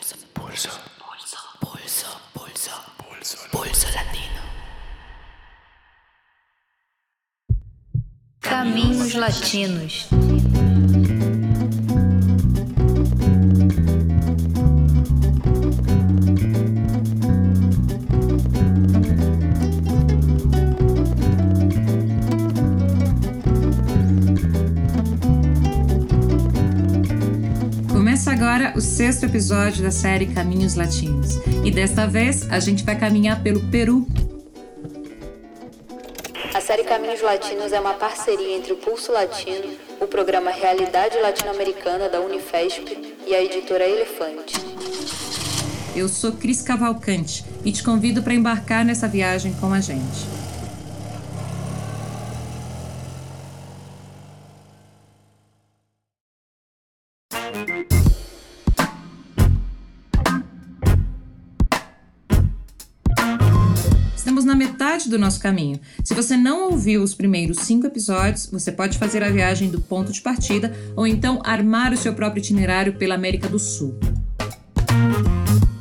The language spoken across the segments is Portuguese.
Pulso. Pulso. Pulso. Pulso. Pulso. Pulso latino. Caminhos Latinos. Agora o sexto episódio da série Caminhos Latinos. E desta vez a gente vai caminhar pelo Peru. A série Caminhos Latinos é uma parceria entre o Pulso Latino, o programa Realidade Latino-Americana da Unifesp e a editora Elefante. Eu sou Cris Cavalcante e te convido para embarcar nessa viagem com a gente. Do nosso caminho. Se você não ouviu os primeiros cinco episódios, você pode fazer a viagem do ponto de partida ou então armar o seu próprio itinerário pela América do Sul.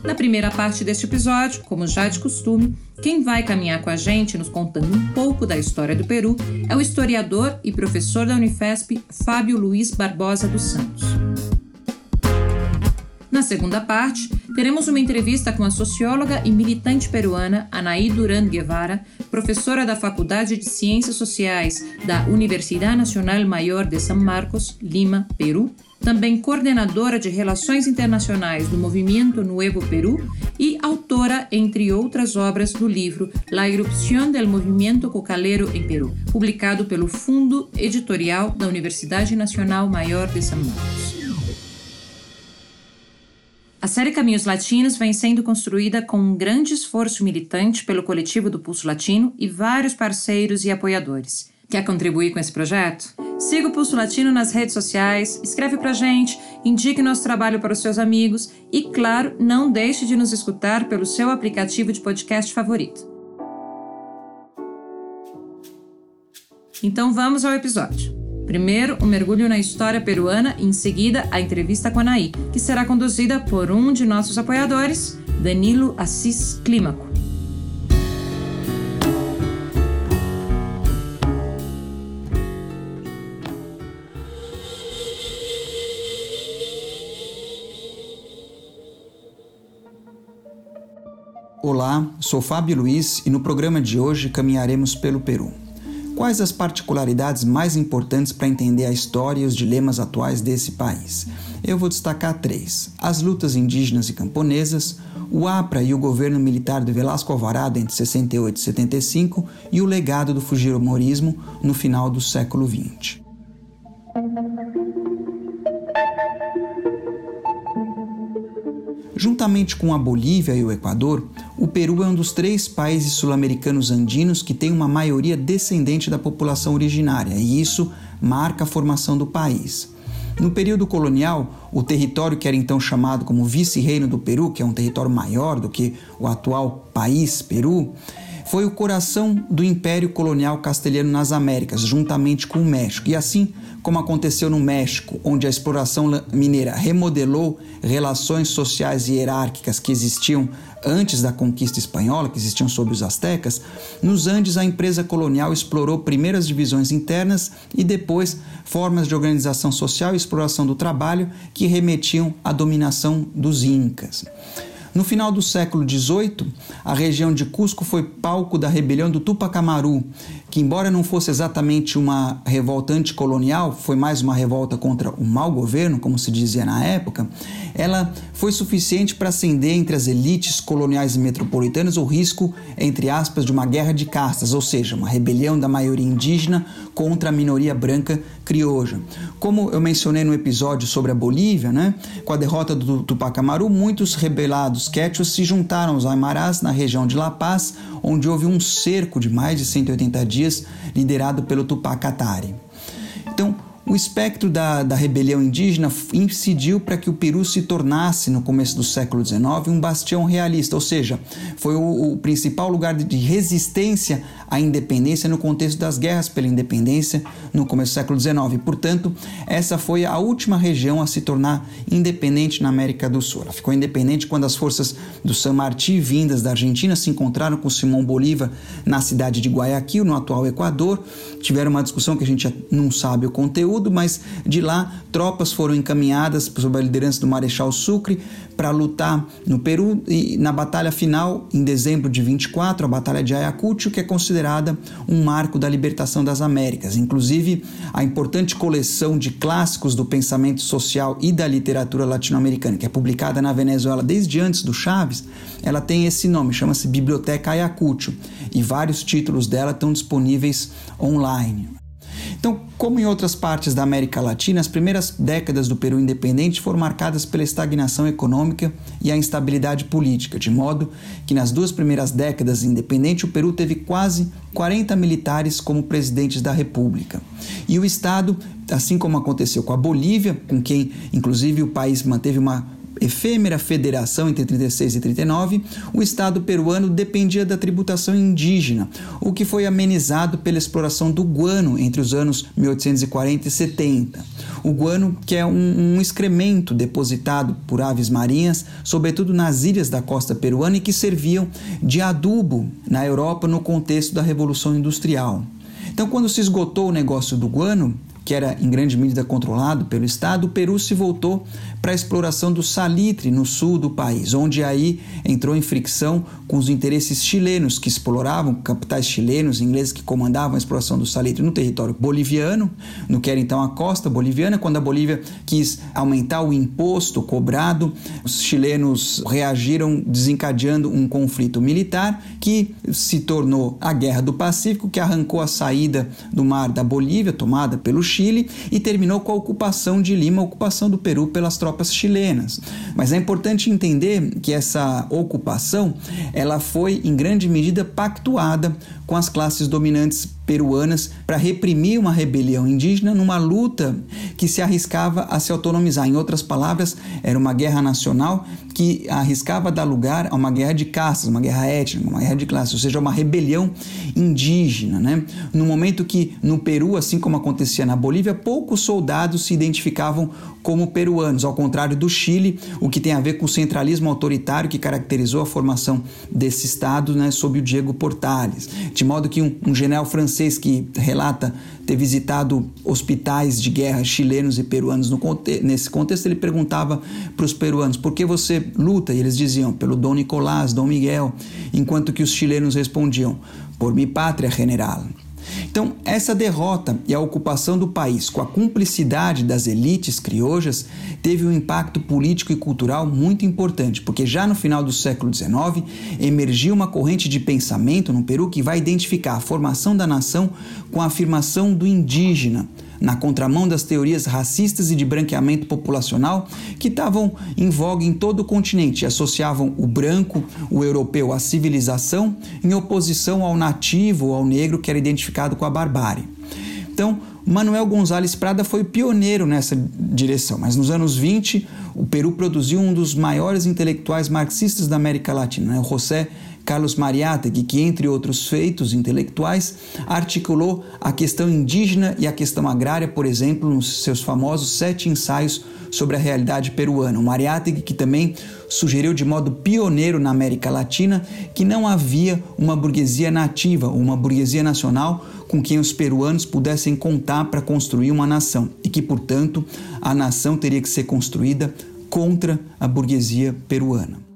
Na primeira parte deste episódio, como já de costume, quem vai caminhar com a gente, nos contando um pouco da história do Peru, é o historiador e professor da Unifesp, Fábio Luiz Barbosa dos Santos. Na segunda parte, teremos uma entrevista com a socióloga e militante peruana Anaí Duran Guevara, professora da Faculdade de Ciências Sociais da Universidade Nacional Maior de São Marcos, Lima, Peru, também coordenadora de Relações Internacionais do Movimento Nuevo Peru e autora, entre outras obras, do livro La Irrupción del Movimiento Cocalero em Peru, publicado pelo Fundo Editorial da Universidade Nacional Maior de São Marcos. A série Caminhos Latinos vem sendo construída com um grande esforço militante pelo coletivo do Pulso Latino e vários parceiros e apoiadores. Quer contribuir com esse projeto? Siga o Pulso Latino nas redes sociais, escreve pra gente, indique nosso trabalho para os seus amigos e, claro, não deixe de nos escutar pelo seu aplicativo de podcast favorito. Então vamos ao episódio. Primeiro, um mergulho na história peruana e, em seguida, a entrevista com a Anaí, que será conduzida por um de nossos apoiadores, Danilo Assis Clímaco. Olá, sou Fábio Luiz e no programa de hoje caminharemos pelo Peru. Quais as particularidades mais importantes para entender a história e os dilemas atuais desse país? Eu vou destacar três: as lutas indígenas e camponesas, o APRA e o governo militar de Velasco Alvarado entre 68 e 75 e o legado do fujimorismo no final do século XX. Juntamente com a Bolívia e o Equador, o Peru é um dos três países sul-americanos andinos que tem uma maioria descendente da população originária, e isso marca a formação do país. No período colonial, o território que era então chamado como Vice-Reino do Peru, que é um território maior do que o atual país Peru, foi o coração do Império Colonial Castelhano nas Américas, juntamente com o México. E assim como aconteceu no México, onde a exploração mineira remodelou relações sociais e hierárquicas que existiam antes da conquista espanhola, que existiam sob os astecas, nos Andes a empresa colonial explorou primeiras divisões internas e depois formas de organização social e exploração do trabalho que remetiam à dominação dos incas. No final do século XVIII, a região de Cusco foi palco da rebelião do Tupac Amaru, que, embora não fosse exatamente uma revolta anticolonial, foi mais uma revolta contra o mau governo, como se dizia na época, ela foi suficiente para acender entre as elites coloniais e metropolitanas o risco, entre aspas, de uma guerra de castas, ou seja, uma rebelião da maioria indígena contra a minoria branca crioja. Como eu mencionei no episódio sobre a Bolívia, né, com a derrota do Tupac Amaru, muitos rebelados quechuas se juntaram aos Aymarás na região de La Paz, onde houve um cerco de mais de 180 dias liderado pelo Tupac Katari. Então, O espectro da, da rebelião indígena incidiu para que o Peru se tornasse, no começo do século XIX, um bastião realista, ou seja, foi o, o principal lugar de resistência à independência no contexto das guerras pela independência no começo do século XIX. Portanto, essa foi a última região a se tornar independente na América do Sul. Ela ficou independente quando as forças do San Martín, vindas da Argentina, se encontraram com Simão Bolívar na cidade de Guayaquil, no atual Equador. Tiveram uma discussão que a gente não sabe o conteúdo, mas de lá tropas foram encaminhadas sob a liderança do Marechal Sucre para lutar no Peru e na batalha final, em dezembro de 24, a Batalha de Ayacucho, que é considerada um marco da libertação das Américas. Inclusive, a importante coleção de clássicos do pensamento social e da literatura latino-americana, que é publicada na Venezuela desde antes do Chaves, ela tem esse nome, chama-se Biblioteca Ayacucho, e vários títulos dela estão disponíveis online. Então, como em outras partes da América Latina, as primeiras décadas do Peru independente foram marcadas pela estagnação econômica e a instabilidade política, de modo que nas duas primeiras décadas independente o Peru teve quase 40 militares como presidentes da República. E o Estado, assim como aconteceu com a Bolívia, com quem inclusive o país manteve uma efêmera federação entre 36 e 39, o Estado peruano dependia da tributação indígena, o que foi amenizado pela exploração do guano entre os anos 1840 e 70. O guano, que é um, um excremento depositado por aves marinhas, sobretudo nas ilhas da costa peruana, e que serviam de adubo na Europa no contexto da Revolução Industrial. Então, quando se esgotou o negócio do guano, que era em grande medida controlado pelo Estado, o Peru se voltou para a exploração do salitre no sul do país, onde aí entrou em fricção com os interesses chilenos que exploravam, capitais chilenos, ingleses que comandavam a exploração do salitre no território boliviano, no que era então a costa boliviana, quando a Bolívia quis aumentar o imposto cobrado, os chilenos reagiram desencadeando um conflito militar que se tornou a Guerra do Pacífico, que arrancou a saída do mar da Bolívia, tomada pelo Chile, e terminou com a ocupação de Lima, a ocupação do Peru pelas tropas chilenas. Mas é importante entender que essa ocupação ela foi em grande medida pactuada com as classes dominantes peruanas para reprimir uma rebelião indígena numa luta que se arriscava a se autonomizar. Em outras palavras, era uma guerra nacional que arriscava dar lugar a uma guerra de castas, uma guerra étnica, uma guerra de classes, ou seja, uma rebelião indígena. Né? No momento que no Peru, assim como acontecia na Bolívia, poucos soldados se identificavam como peruanos, ao contrário do Chile, o que tem a ver com o centralismo autoritário que caracterizou a formação desse estado né, sob o Diego Portales. De modo que um, um general francês que relata ter visitado hospitais de guerra chilenos e peruanos no, nesse contexto, ele perguntava para os peruanos por que você luta? E eles diziam pelo Dom Nicolás, Dom Miguel, enquanto que os chilenos respondiam por mi pátria general. Então, essa derrota e a ocupação do país com a cumplicidade das elites criojas teve um impacto político e cultural muito importante, porque já no final do século XIX emergiu uma corrente de pensamento no Peru que vai identificar a formação da nação com a afirmação do indígena na contramão das teorias racistas e de branqueamento populacional que estavam em voga em todo o continente associavam o branco, o europeu, à civilização, em oposição ao nativo ao negro que era identificado com a barbárie. Então, Manuel González Prada foi pioneiro nessa direção, mas nos anos 20 o Peru produziu um dos maiores intelectuais marxistas da América Latina, né? José Carlos Mariátegui, que, entre outros feitos intelectuais, articulou a questão indígena e a questão agrária, por exemplo, nos seus famosos sete ensaios sobre a realidade peruana. Mariátegui, que também sugeriu de modo pioneiro na América Latina que não havia uma burguesia nativa, uma burguesia nacional com quem os peruanos pudessem contar para construir uma nação e que, portanto, a nação teria que ser construída contra a burguesia peruana.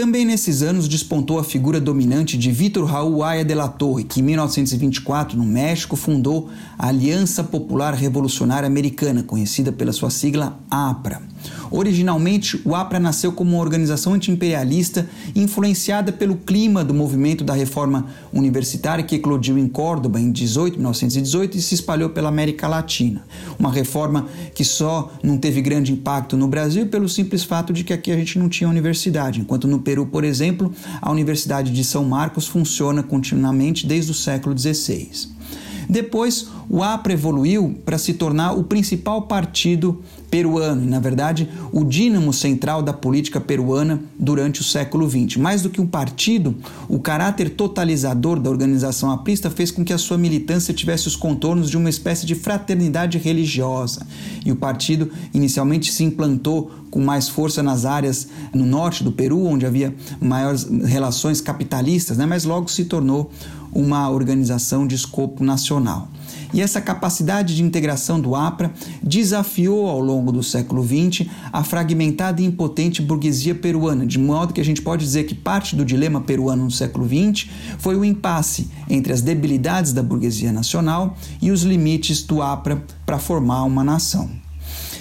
Também nesses anos despontou a figura dominante de Vitor Raul Aya de la Torre, que em 1924, no México, fundou a Aliança Popular Revolucionária Americana, conhecida pela sua sigla APRA. Originalmente, o APRA nasceu como uma organização antiimperialista influenciada pelo clima do movimento da reforma universitária que eclodiu em Córdoba em 18, 1918 e se espalhou pela América Latina. Uma reforma que só não teve grande impacto no Brasil pelo simples fato de que aqui a gente não tinha universidade, enquanto no Peru, por exemplo, a Universidade de São Marcos funciona continuamente desde o século XVI. Depois, o APRA evoluiu para se tornar o principal partido peruano, na verdade, o dínamo central da política peruana durante o século XX. Mais do que um partido, o caráter totalizador da organização aprista fez com que a sua militância tivesse os contornos de uma espécie de fraternidade religiosa. E o partido inicialmente se implantou com mais força nas áreas no norte do Peru, onde havia maiores relações capitalistas, né? mas logo se tornou uma organização de escopo nacional. E essa capacidade de integração do APRA desafiou ao longo do século XX a fragmentada e impotente burguesia peruana, de modo que a gente pode dizer que parte do dilema peruano no século XX foi o impasse entre as debilidades da burguesia nacional e os limites do APRA para formar uma nação.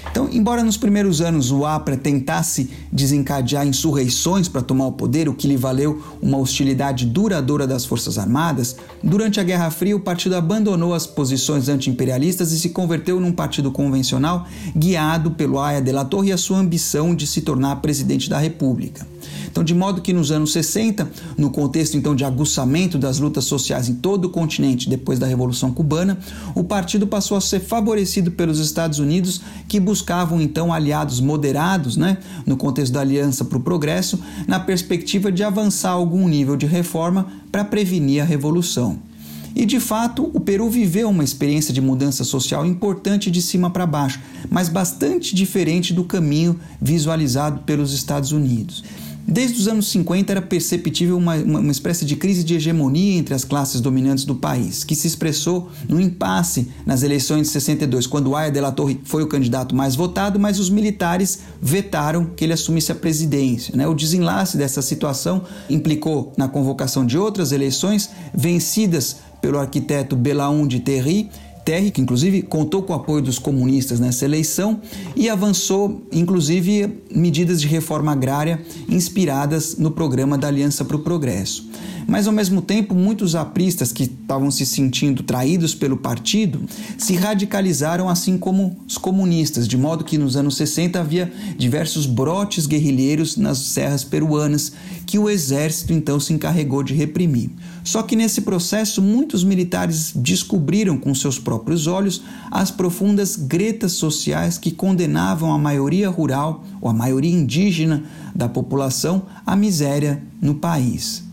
Então, embora nos primeiros anos o APRA tentasse desencadear insurreições para tomar o poder, o que lhe valeu uma hostilidade duradoura das Forças Armadas, durante a Guerra Fria o partido abandonou as posições anti-imperialistas e se converteu num partido convencional guiado pelo Aya de la Torre e a sua ambição de se tornar presidente da República. Então, de modo que nos anos 60, no contexto então de aguçamento das lutas sociais em todo o continente depois da Revolução Cubana, o partido passou a ser favorecido pelos Estados Unidos, que buscavam então aliados moderados, né, no contexto da Aliança para o Progresso, na perspectiva de avançar algum nível de reforma para prevenir a revolução. E de fato, o Peru viveu uma experiência de mudança social importante de cima para baixo, mas bastante diferente do caminho visualizado pelos Estados Unidos. Desde os anos 50 era perceptível uma, uma, uma, espécie de crise de hegemonia entre as classes dominantes do país, que se expressou no impasse nas eleições de 62, quando Aya de la Torre foi o candidato mais votado, mas os militares vetaram que ele assumisse a presidência. Né? O desenlace dessa situação implicou na convocação de outras eleições vencidas pelo arquiteto Belaún de Terry Terry, que inclusive contou com o apoio dos comunistas nessa eleição e avançou, inclusive, medidas de reforma agrária inspiradas no programa da Aliança para o Progresso. Mas, ao mesmo tempo, muitos apristas que estavam se sentindo traídos pelo partido se radicalizaram, assim como os comunistas, de modo que nos anos 60 havia diversos brotes guerrilheiros nas serras peruanas que o exército então se encarregou de reprimir. Só que nesse processo, muitos militares descobriram com seus próprios olhos as profundas gretas sociais que condenavam a maioria rural ou a maioria indígena da população à miséria no país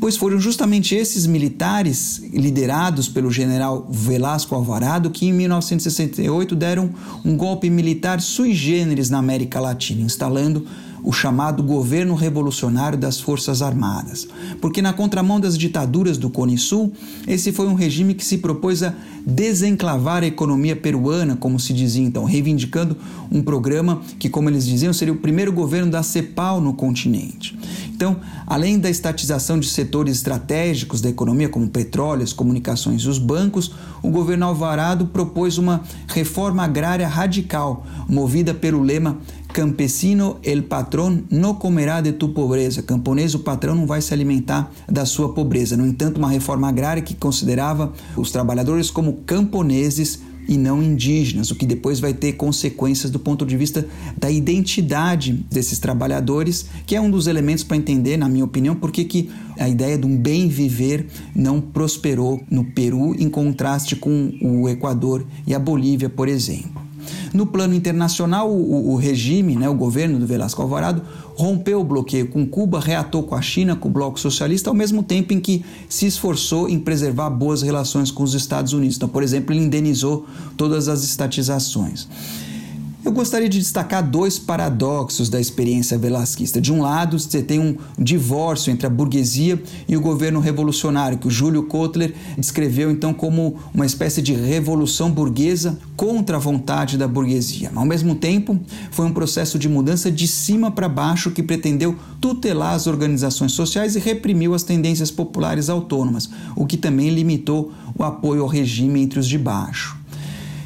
pois foram justamente esses militares, liderados pelo general Velasco Alvarado, que em 1968 deram um golpe militar sui generis na América Latina, instalando o chamado governo revolucionário das Forças Armadas. Porque, na contramão das ditaduras do Cone Sul, esse foi um regime que se propôs a desenclavar a economia peruana, como se dizia então, reivindicando um programa que, como eles diziam, seria o primeiro governo da CEPAL no continente. Então, além da estatização de setores estratégicos da economia, como petróleo, as comunicações e os bancos, o governo Alvarado propôs uma reforma agrária radical, movida pelo lema Campesino, el patrón no comerá de tu pobreza. Camponês, o patrão não vai se alimentar da sua pobreza. No entanto, uma reforma agrária que considerava os trabalhadores como camponeses e não indígenas, o que depois vai ter consequências do ponto de vista da identidade desses trabalhadores, que é um dos elementos para entender, na minha opinião, porque que a ideia de um bem viver não prosperou no Peru em contraste com o Equador e a Bolívia, por exemplo. No plano internacional, o, o regime, né, o governo do Velasco Alvarado, rompeu o bloqueio com Cuba, reatou com a China, com o Bloco Socialista, ao mesmo tempo em que se esforçou em preservar boas relações com os Estados Unidos. Então, por exemplo, ele indenizou todas as estatizações. Eu gostaria de destacar dois paradoxos da experiência velasquista. De um lado, você tem um divórcio entre a burguesia e o governo revolucionário, que o Júlio Kotler descreveu então como uma espécie de revolução burguesa contra a vontade da burguesia. Ao mesmo tempo, foi um processo de mudança de cima para baixo que pretendeu tutelar as organizações sociais e reprimiu as tendências populares autônomas, o que também limitou o apoio ao regime entre os de baixo.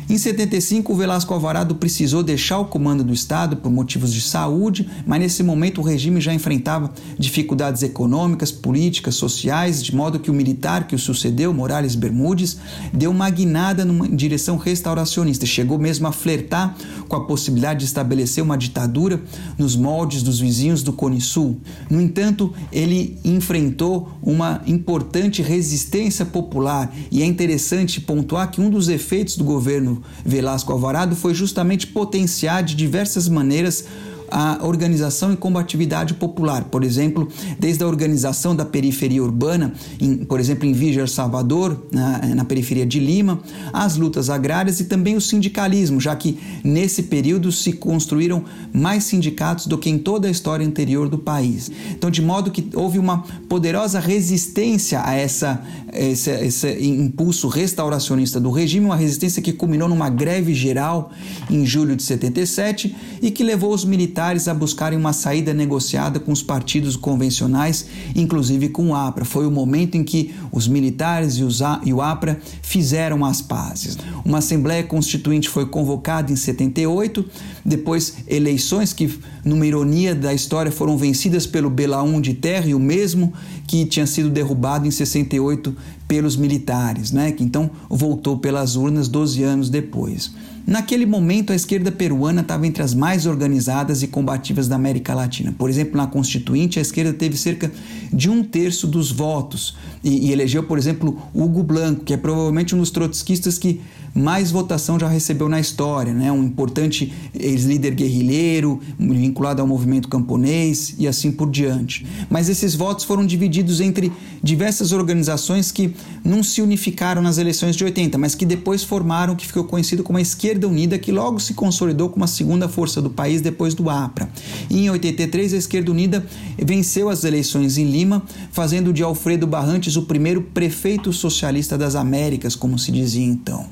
Em 75, o Velasco Alvarado precisou deixar o comando do Estado por motivos de saúde, mas nesse momento o regime já enfrentava dificuldades econômicas, políticas, sociais, de modo que o militar que o sucedeu, Morales Bermudes, deu uma guinada numa direção restauracionista. Chegou mesmo a flertar com a possibilidade de estabelecer uma ditadura nos moldes dos vizinhos do Cone Sul. No entanto, ele enfrentou uma importante resistência popular e é interessante pontuar que um dos efeitos do governo Velasco Alvarado foi justamente potenciar de diversas maneiras a organização e combatividade popular. Por exemplo, desde a organização da periferia urbana, em, por exemplo, em Víger, Salvador, na, na, periferia de Lima, as lutas agrárias e também o sindicalismo, já que nesse período se construíram mais sindicatos do que em toda a história anterior do país. Então, de modo que houve uma poderosa resistência a essa, esse, esse impulso restauracionista do regime, uma resistência que culminou numa greve geral em julho de 77 e que levou os militares militares a buscarem uma saída negociada com os partidos convencionais, inclusive com o APRA. Foi o momento em que os militares e o APRA fizeram as pazes. Uma Assembleia Constituinte foi convocada em 78, depois eleições que, numa ironia da história, foram vencidas pelo Belaún de Terra, e o mesmo que tinha sido derrubado em 68 pelos militares, né? que então voltou pelas urnas 12 anos depois. Naquele momento, a esquerda peruana estava entre as mais organizadas e combativas da América Latina. Por exemplo, na Constituinte, a esquerda teve cerca de um terço dos votos e, e elegeu, por exemplo, Hugo Blanco, que é provavelmente um dos trotskistas que mais votação já recebeu na história, né? um importante ex-líder guerrilheiro, vinculado ao movimento camponês e assim por diante. Mas esses votos foram divididos entre diversas organizações que não se unificaram nas eleições de 80, mas que depois formaram o que ficou conhecido como a Esquerda Unida, que logo se consolidou como a segunda força do país depois do APRA. Em 83, a Esquerda Unida venceu as eleições em Lima, fazendo de Alfredo Barrantes o primeiro prefeito socialista das Américas, como se dizia então.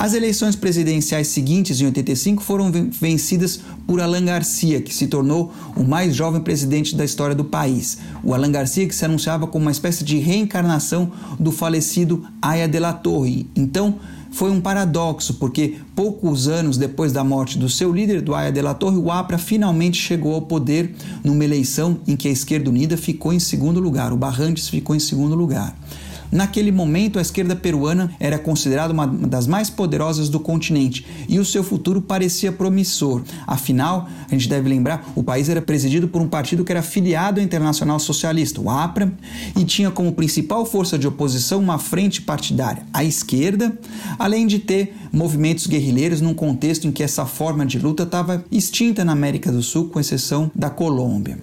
As eleições presidenciais seguintes, em 85, foram vencidas por Alan Garcia, que se tornou o mais jovem presidente da história do país. O Alan Garcia, que se anunciava como uma espécie de reencarnação do falecido Aya de la Torre. Então, foi um paradoxo, porque poucos anos depois da morte do seu líder, Aya de la Torre, o APRA finalmente chegou ao poder numa eleição em que a Esquerda Unida ficou em segundo lugar, o Barrantes ficou em segundo lugar. Naquele momento, a esquerda peruana era considerada uma das mais poderosas do continente e o seu futuro parecia promissor. Afinal, a gente deve lembrar, o país era presidido por um partido que era filiado ao Internacional Socialista, o APRA, e tinha como principal força de oposição uma frente partidária, a esquerda, além de ter movimentos guerrilheiros num contexto em que essa forma de luta estava extinta na América do Sul, com exceção da Colômbia.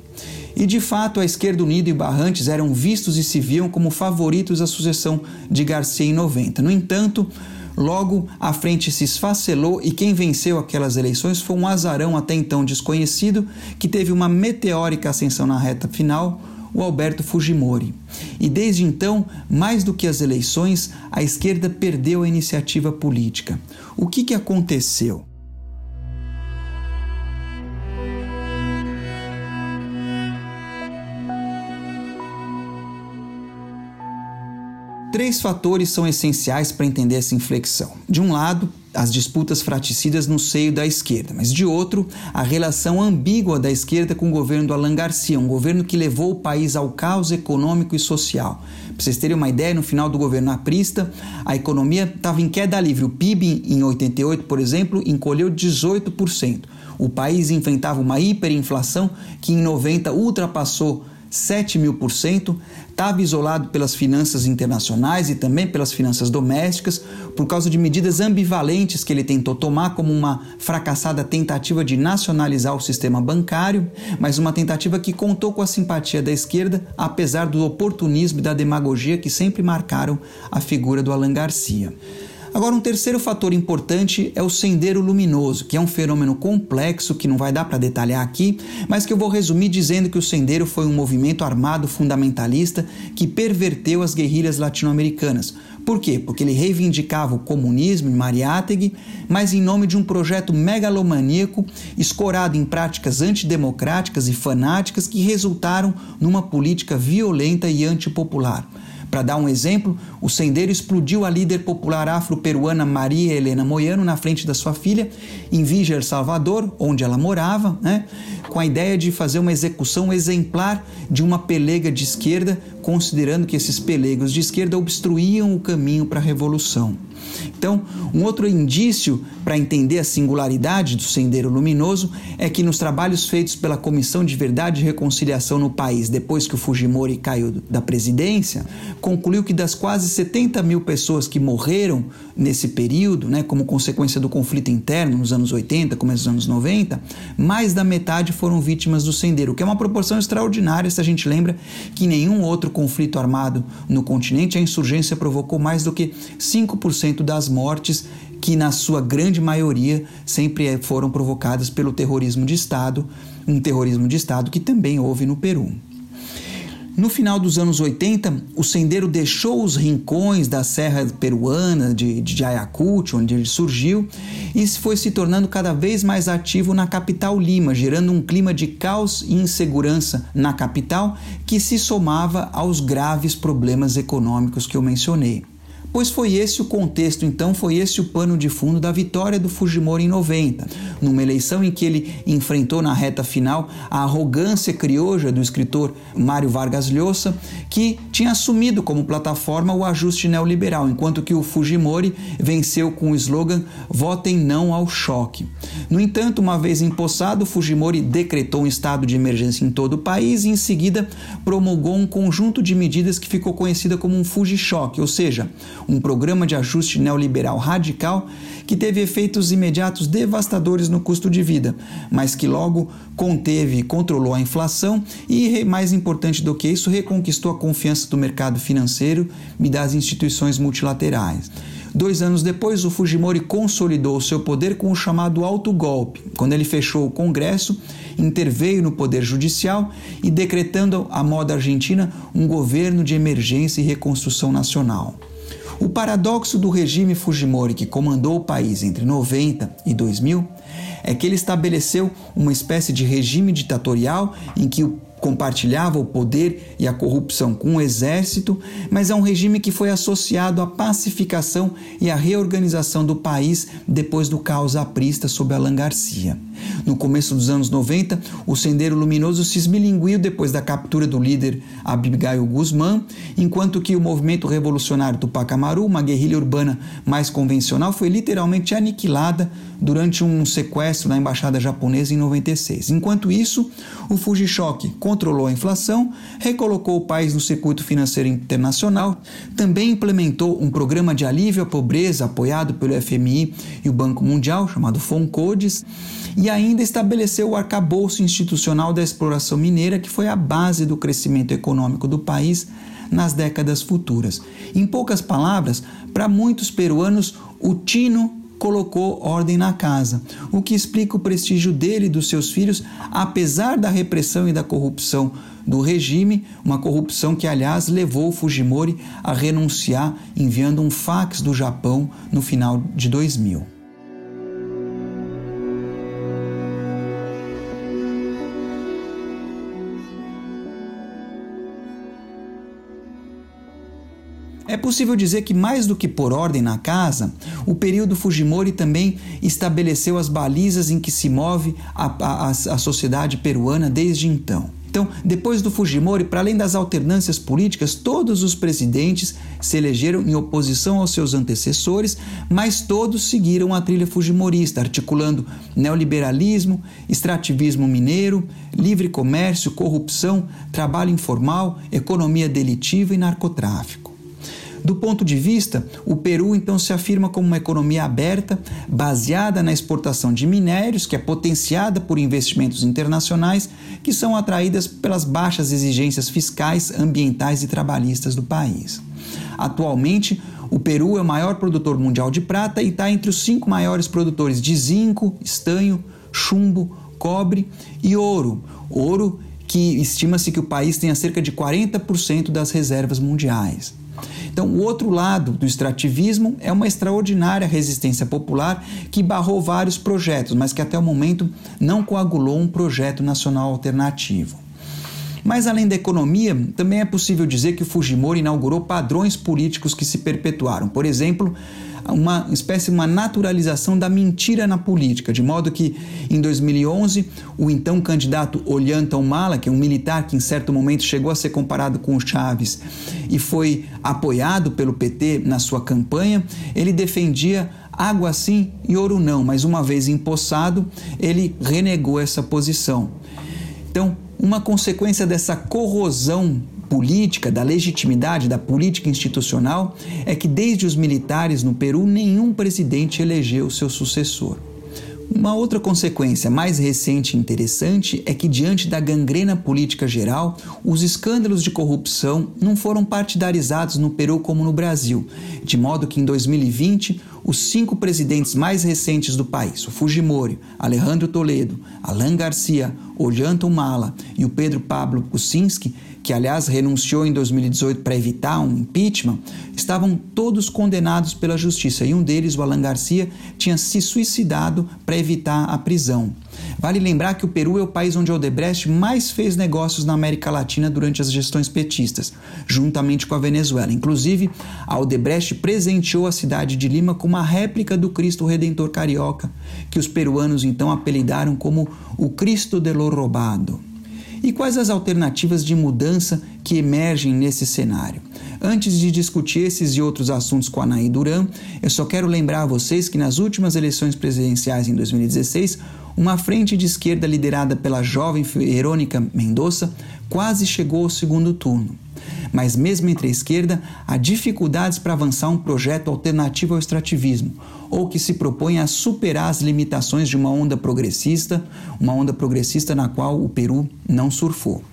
E de fato, a esquerda unida e Barrantes eram vistos e se viam como favoritos à sucessão de Garcia em 90. No entanto, logo a frente se esfacelou e quem venceu aquelas eleições foi um azarão até então desconhecido que teve uma meteórica ascensão na reta final, o Alberto Fujimori. E desde então, mais do que as eleições, a esquerda perdeu a iniciativa política. O que, que aconteceu? Três fatores são essenciais para entender essa inflexão. De um lado, as disputas fraticidas no seio da esquerda, mas de outro, a relação ambígua da esquerda com o governo do Alan Garcia, um governo que levou o país ao caos econômico e social. Para vocês terem uma ideia, no final do governo aprista, a economia estava em queda livre. O PIB em 88, por exemplo, encolheu 18%. O país enfrentava uma hiperinflação que em 90 ultrapassou 7 mil por cento, estava isolado pelas finanças internacionais e também pelas finanças domésticas, por causa de medidas ambivalentes que ele tentou tomar, como uma fracassada tentativa de nacionalizar o sistema bancário, mas uma tentativa que contou com a simpatia da esquerda, apesar do oportunismo e da demagogia que sempre marcaram a figura do Alan Garcia. Agora, um terceiro fator importante é o sendeiro luminoso, que é um fenômeno complexo que não vai dar para detalhar aqui, mas que eu vou resumir dizendo que o sendeiro foi um movimento armado fundamentalista que perverteu as guerrilhas latino-americanas. Por quê? Porque ele reivindicava o comunismo em Mariátegui, mas em nome de um projeto megalomaníaco escorado em práticas antidemocráticas e fanáticas que resultaram numa política violenta e antipopular. Para dar um exemplo, o sendeiro explodiu a líder popular afro-peruana Maria Helena Moyano na frente da sua filha, em Víger, Salvador, onde ela morava, né, com a ideia de fazer uma execução exemplar de uma pelega de esquerda, considerando que esses pelegos de esquerda obstruíam o caminho para a revolução. Então, um outro indício para entender a singularidade do Sendeiro Luminoso é que nos trabalhos feitos pela Comissão de Verdade e Reconciliação no país, depois que o Fujimori caiu da presidência, concluiu que das quase 70 mil pessoas que morreram nesse período, né, como consequência do conflito interno nos anos 80, começo dos anos 90, mais da metade foram vítimas do Sendeiro, que é uma proporção extraordinária se a gente lembra que nenhum outro conflito armado no continente a insurgência provocou mais do que 5% das mortes que, na sua grande maioria, sempre foram provocadas pelo terrorismo de Estado, um terrorismo de Estado que também houve no Peru. No final dos anos 80, o sendeiro deixou os rincões da serra peruana de, de Ayacucho, onde ele surgiu, e foi se tornando cada vez mais ativo na capital Lima, gerando um clima de caos e insegurança na capital que se somava aos graves problemas econômicos que eu mencionei. Pois foi esse o contexto, então, foi esse o pano de fundo da vitória do Fujimori em 90, numa eleição em que ele enfrentou na reta final a arrogância crioja do escritor Mário Vargas Llosa, que tinha assumido como plataforma o ajuste neoliberal, enquanto que o Fujimori venceu com o slogan Votem não ao choque. No entanto, uma vez empossado, Fujimori decretou um estado de emergência em todo o país e em seguida promulgou um conjunto de medidas que ficou conhecida como um Fuji-choque, ou seja, um programa de ajuste neoliberal radical que teve efeitos imediatos devastadores no custo de vida, mas que logo conteve e controlou a inflação e, mais importante do que isso, reconquistou a confiança do mercado financeiro e das instituições multilaterais. Dois anos depois, o Fujimori consolidou seu poder com o chamado autogolpe, quando ele fechou o Congresso, interveio no Poder Judicial e decretando à moda argentina um governo de emergência e reconstrução nacional. O paradoxo do regime Fujimori que comandou o país entre 90 e 2000 é que ele estabeleceu uma espécie de regime ditatorial em que o compartilhava o poder e a corrupção com o exército, mas é um regime que foi associado à pacificação e à reorganização do país depois do caos aprista sob Alan Garcia. No começo dos anos 90, o Sendeiro Luminoso se esmilinguiu depois da captura do líder Abigail Guzmán, enquanto que o movimento revolucionário Tupac Amaru, uma guerrilha urbana mais convencional, foi literalmente aniquilada durante um sequestro na embaixada japonesa em 96. Enquanto isso, o Fujishoki controlou a inflação, recolocou o país no circuito financeiro internacional, também implementou um programa de alívio à pobreza apoiado pelo FMI e o Banco Mundial, chamado FONCODES, e ainda estabeleceu o arcabouço institucional da exploração mineira, que foi a base do crescimento econômico do país nas décadas futuras. Em poucas palavras, para muitos peruanos, o Tino colocou ordem na casa, o que explica o prestígio dele e dos seus filhos, apesar da repressão e da corrupção do regime, uma corrupção que, aliás, levou Fujimori a renunciar, enviando um fax do Japão no final de 2000. É possível dizer que, mais do que por ordem na casa, o período Fujimori também estabeleceu as balizas em que se move a, a, a sociedade peruana desde então. Então, depois do Fujimori, para além das alternâncias políticas, todos os presidentes se elegeram em oposição aos seus antecessores, mas todos seguiram a trilha fujimorista, articulando neoliberalismo, extrativismo mineiro, livre comércio, corrupção, trabalho informal, economia delitiva e narcotráfico. Do ponto de vista, o Peru então se afirma como uma economia aberta, baseada na exportação de minérios, que é potenciada por investimentos internacionais que são atraídas pelas baixas exigências fiscais, ambientais e trabalhistas do país. Atualmente, o Peru é o maior produtor mundial de prata e está entre os cinco maiores produtores de zinco, estanho, chumbo, cobre e ouro. Ouro que estima-se que o país tenha cerca de 40% das reservas mundiais. Então, o outro lado do extrativismo é uma extraordinária resistência popular que barrou vários projetos, mas que até o momento não coagulou um projeto nacional alternativo. Mas além da economia, também é possível dizer que o Fujimori inaugurou padrões políticos que se perpetuaram. Por exemplo, uma espécie de uma naturalização da mentira na política, de modo que em 2011 o então candidato Ollanta Humala, que é um militar que em certo momento chegou a ser comparado com o Chaves e foi apoiado pelo PT na sua campanha, ele defendia água sim e ouro não, mas uma vez empossado, ele renegou essa posição. Então, uma consequência dessa corrosão política, da legitimidade da política institucional, é que desde os militares no Peru nenhum presidente elegeu seu sucessor. Uma outra consequência mais recente e interessante é que, diante da gangrena política geral, os escândalos de corrupção não foram partidarizados no Peru como no Brasil, de modo que em 2020 os cinco presidentes mais recentes do país, o Fujimori, Alejandro Toledo, Alan Garcia, Ollanta Humala e o Pedro Pablo Kuczynski, que aliás renunciou em 2018 para evitar um impeachment, estavam todos condenados pela justiça e um deles, o Alan Garcia, tinha se suicidado para evitar a prisão. Vale lembrar que o Peru é o país onde Odebrecht mais fez negócios na América Latina durante as gestões petistas, juntamente com a Venezuela. Inclusive, a Odebrecht presenteou a cidade de Lima com uma réplica do Cristo Redentor Carioca, que os peruanos então apelidaram como o Cristo de lo Robado. E quais as alternativas de mudança que emergem nesse cenário? Antes de discutir esses e outros assuntos com a Anaí Duran, eu só quero lembrar a vocês que nas últimas eleições presidenciais em 2016, uma frente de esquerda liderada pela jovem Verônica Mendonça quase chegou ao segundo turno. Mas, mesmo entre a esquerda, há dificuldades para avançar um projeto alternativo ao extrativismo, ou que se propõe a superar as limitações de uma onda progressista, uma onda progressista na qual o Peru não surfou.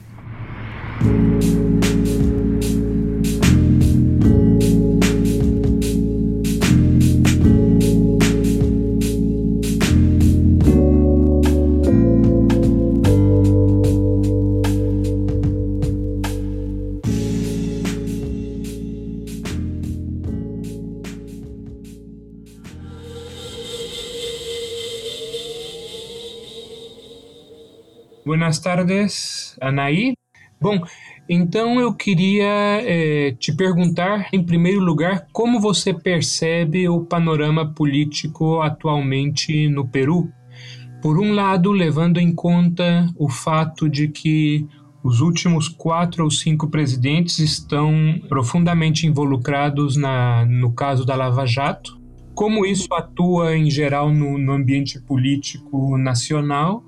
Tardes, Anaí. Bom, então eu queria é, te perguntar, em primeiro lugar, como você percebe o panorama político atualmente no Peru? Por um lado, levando em conta o fato de que os últimos quatro ou cinco presidentes estão profundamente involucrados na, no caso da Lava Jato. Como isso atua em geral no, no ambiente político nacional?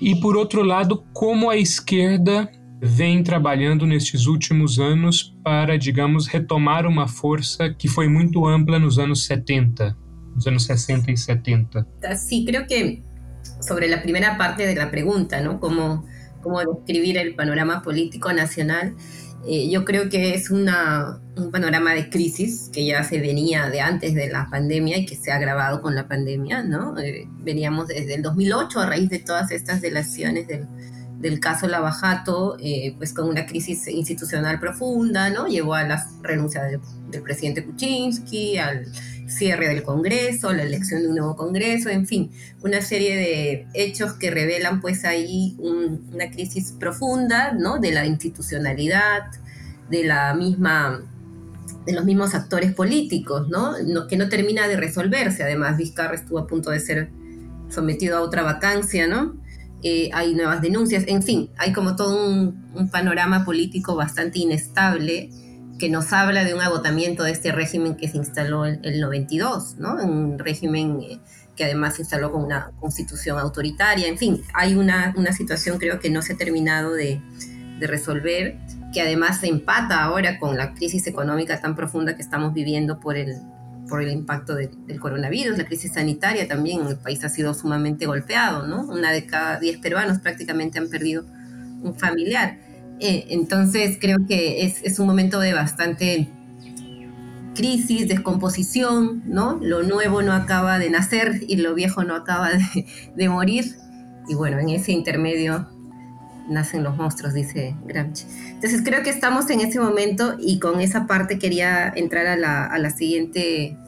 E por outro lado, como a esquerda vem trabalhando nestes últimos anos para, digamos, retomar uma força que foi muito ampla nos anos 70, nos anos 60 y 70. Sí, creo que sobre la primera parte de la pregunta, ¿no? Cómo, describir panorama político nacional. Eh, yo creo que es una, un panorama de crisis que ya se venía de antes de la pandemia y que se ha agravado con la pandemia, ¿no? Eh, veníamos desde el 2008 a raíz de todas estas delaciones del, del caso Lavajato, eh, pues con una crisis institucional profunda, ¿no? Llevó a la renuncia del, del presidente Kuczynski, al cierre del Congreso, la elección de un nuevo Congreso, en fin, una serie de hechos que revelan pues ahí un, una crisis profunda, ¿no? De la institucionalidad, de la misma de los mismos actores políticos, ¿no? ¿no? Que no termina de resolverse. Además, Vizcarra estuvo a punto de ser sometido a otra vacancia, ¿no? Eh, hay nuevas denuncias, en fin, hay como todo un panorama político bastante inestable que nos habla de un agotamiento de este régimen que se instaló en el 92, ¿no? Un régimen eh, que además se instaló con una constitución autoritaria, en fin, hay una, una situación creo que no se ha terminado de, de resolver, que además se empata ahora con la crisis económica tan profunda que estamos viviendo por el, por el impacto de, del coronavirus, la crisis sanitaria también, el país ha sido sumamente golpeado, ¿no? Una de cada diez peruanos prácticamente han perdido un familiar. Eh, entonces creo que es, es, un momento de bastante crisis, descomposición, ¿no? Lo nuevo no acaba de nacer y lo viejo no acaba de, de morir. Y bueno, en ese intermedio nacen los monstruos, dice Gramsci. Entonces creo que estamos en ese momento y con esa parte quería entrar a la, a la siguiente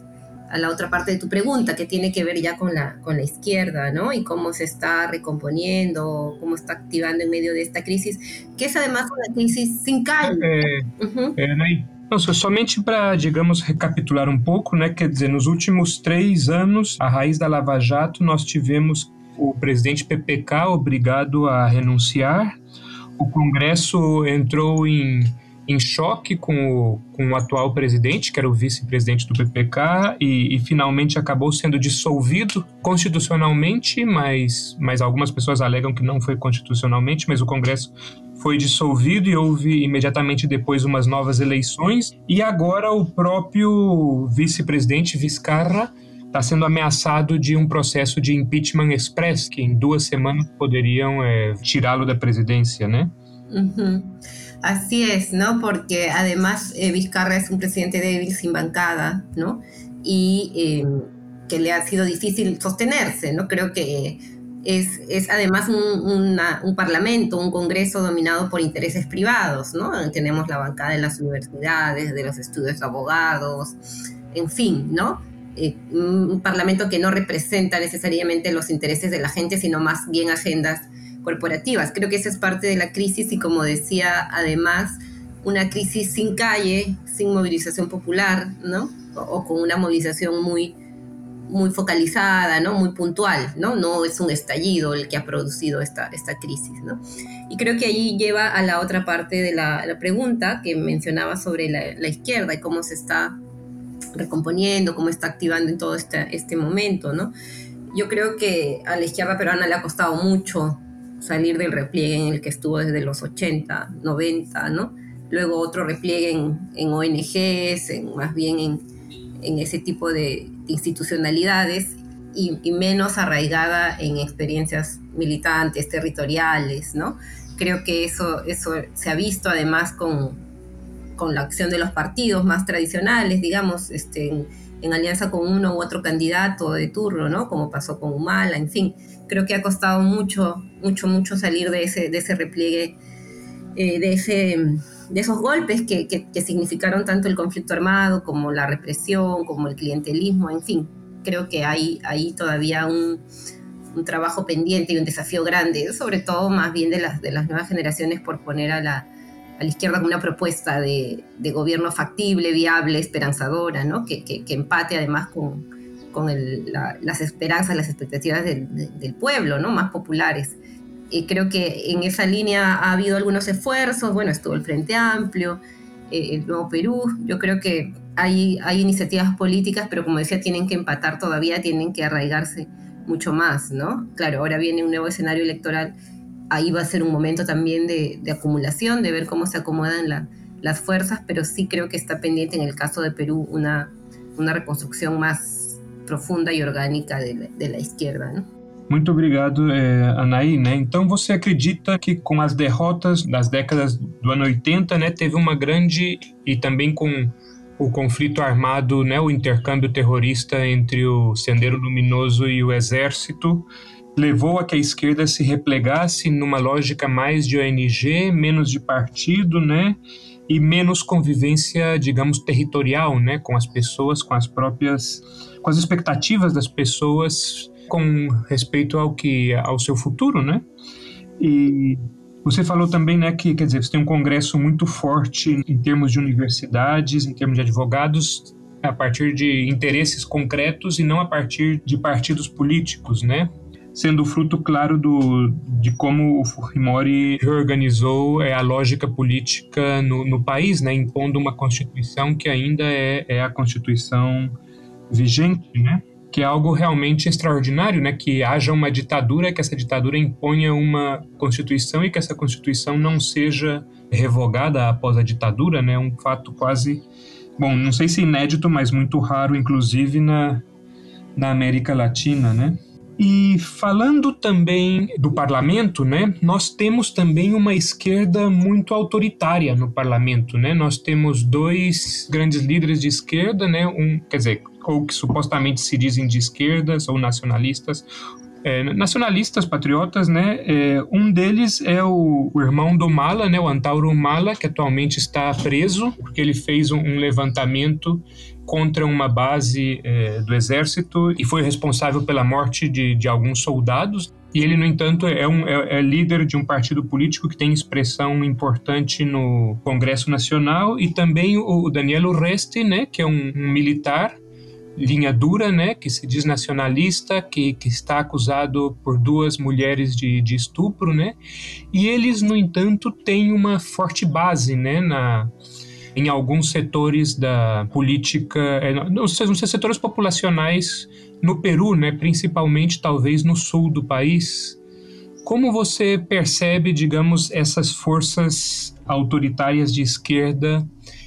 a la otra parte de tu pregunta, que tiene que ver ya con la, con la izquierda, ¿no? Y cómo se está recomponiendo, cómo está activando en medio de esta crisis, que es además una crisis sin calle. É, uhum. é, né? Não, somente para, digamos, recapitular um pouco, né? Quer dizer, nos últimos três anos, a raiz da Lava Jato, nós tivemos o presidente PPK obrigado a renunciar, o Congresso entrou em em choque com o, com o atual presidente, que era o vice-presidente do PPK, e, e, finalmente acabou sendo dissolvido constitucionalmente, mas, mas algumas pessoas alegam que não foi constitucionalmente, mas o Congresso foi dissolvido e houve imediatamente depois umas novas eleições, e agora o próprio vice-presidente Vizcarra está sendo ameaçado de um processo de impeachment express, que em duas semanas poderiam é, tirá-lo da presidência, né? Uhum. Así es, ¿no? Porque además eh, Vizcarra es un presidente débil sin bancada, ¿no? Y eh, que le ha sido difícil sostenerse, ¿no? Creo que es, es además un, un, parlamento, un congreso dominado por intereses privados, ¿no? Tenemos la bancada de las universidades, de los estudios de abogados, en fin, ¿no? Eh, un parlamento que no representa necesariamente los intereses de la gente, sino más bien agendas corporativas. Creo que esa es parte de la crisis y como decía, además, una crisis sin calle, sin movilización popular, ¿no? O, con una movilización muy, muy focalizada, ¿no? Muy puntual, ¿no? No es un estallido el que ha producido esta, esta crisis, ¿no? Y creo que allí lleva a la otra parte de la, pregunta que mencionaba sobre la, la, izquierda y cómo se está recomponiendo, cómo está activando en todo este, este momento, ¿no? Yo creo que a la izquierda peruana le ha costado mucho salir del repliegue en el que estuvo desde los 80, 90, ¿no? Luego otro repliegue en, ONGs, en, más bien en, ese tipo de, institucionalidades y, menos arraigada en experiencias militantes, territoriales, ¿no? Creo que eso, eso se ha visto además con, con la acción de los partidos más tradicionales, digamos, este, en, en alianza con uno u otro candidato de turno, ¿no? Como pasó con Humala, en fin creo que ha costado mucho, mucho, mucho salir de ese, de ese repliegue, eh, de, ese, de esos golpes que, significaron tanto el conflicto armado como la represión, como el clientelismo, en fin. Creo que hay, hay todavía un, trabajo pendiente y un desafío grande, sobre todo más bien de las, de las nuevas generaciones por poner a la, a la izquierda una propuesta de, de, gobierno factible, viable, esperanzadora, ¿no? que, que, que empate además con, con las esperanzas, las expectativas del, pueblo, ¿no? Más populares. Creo que en esa línea ha habido algunos esfuerzos, bueno, estuvo el Frente Amplio, eh, el Nuevo Perú, yo creo que hay, hay iniciativas políticas, pero como decía, tienen que empatar todavía, tienen que arraigarse mucho más, ¿no? Claro, ahora viene un nuevo escenario electoral, ahí va a ser un momento también de, acumulación, de ver cómo se acomodan las fuerzas, pero sí creo que está pendiente en el caso de Perú una, una reconstrucción más profunda e orgânica da esquerda. Né? Muito obrigado, é, Anaí. Né? Então, você acredita que com as derrotas das décadas do ano 80, né, teve uma grande e também com o conflito armado, né, o intercâmbio terrorista entre o Sendeiro Luminoso e o Exército, levou a que a esquerda se replegasse numa lógica mais de ONG, menos de partido, né? E menos convivência, digamos, territorial, né? Com as pessoas, com as próprias com as expectativas das pessoas com respeito ao que ao seu futuro, né? E você falou também, né, que quer dizer, você tem um congresso muito forte em termos de universidades, em termos de advogados, a partir de interesses concretos e não a partir de partidos políticos, né? Sendo fruto, claro, do, de como o Fujimori reorganizou é, a lógica política no, no país, né? Impondo uma constituição que ainda é, é a constituição vigente, né? Que é algo realmente extraordinário, né? Que haja uma ditadura, que essa ditadura imponha uma constituição e que essa constituição não seja revogada após a ditadura, né? Um fato quase, bom, não sei se inédito, mas muito raro, inclusive na, na América Latina, né? E falando também do parlamento, né, nós temos também uma esquerda muito autoritária no parlamento, né? Nós temos dois grandes líderes de esquerda, né? Um, quer dizer, ou que supostamente se dizem de esquerdas ou nacionalistas, é, nacionalistas, patriotas, né? É, um deles é o, o, irmão do Mala, né? O Antauro Mala, que atualmente está preso porque ele fez um, um levantamento contra uma base é, do exército e foi responsável pela morte de, de alguns soldados. E ele, no entanto, é, um, é, é, líder de um partido político que tem expressão importante no Congresso Nacional e também o Daniel Urresti, né, que é um, um militar linha dura, né, que se diz nacionalista, que, que está acusado por duas mulheres de, de estupro, né, e eles, no entanto, têm uma forte base, né, na, em alguns setores da política, é, não sei, não sei setores populacionais no Peru, né, principalmente talvez no sul do país. Como você percebe, digamos, essas forças autoritárias de esquerda